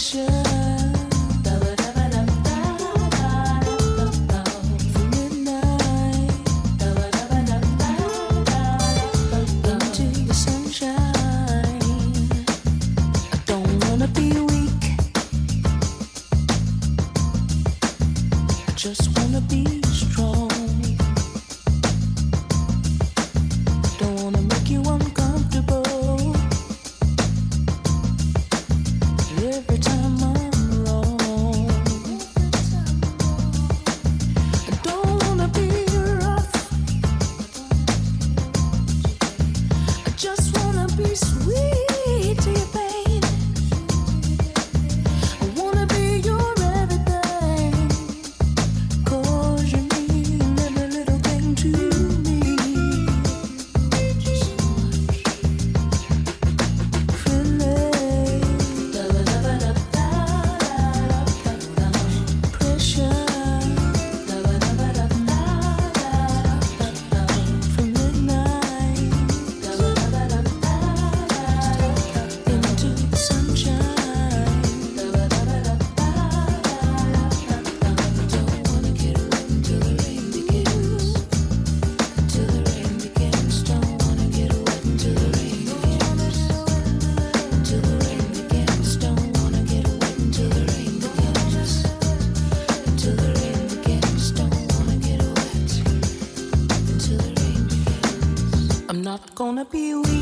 Station. Gonna be weak.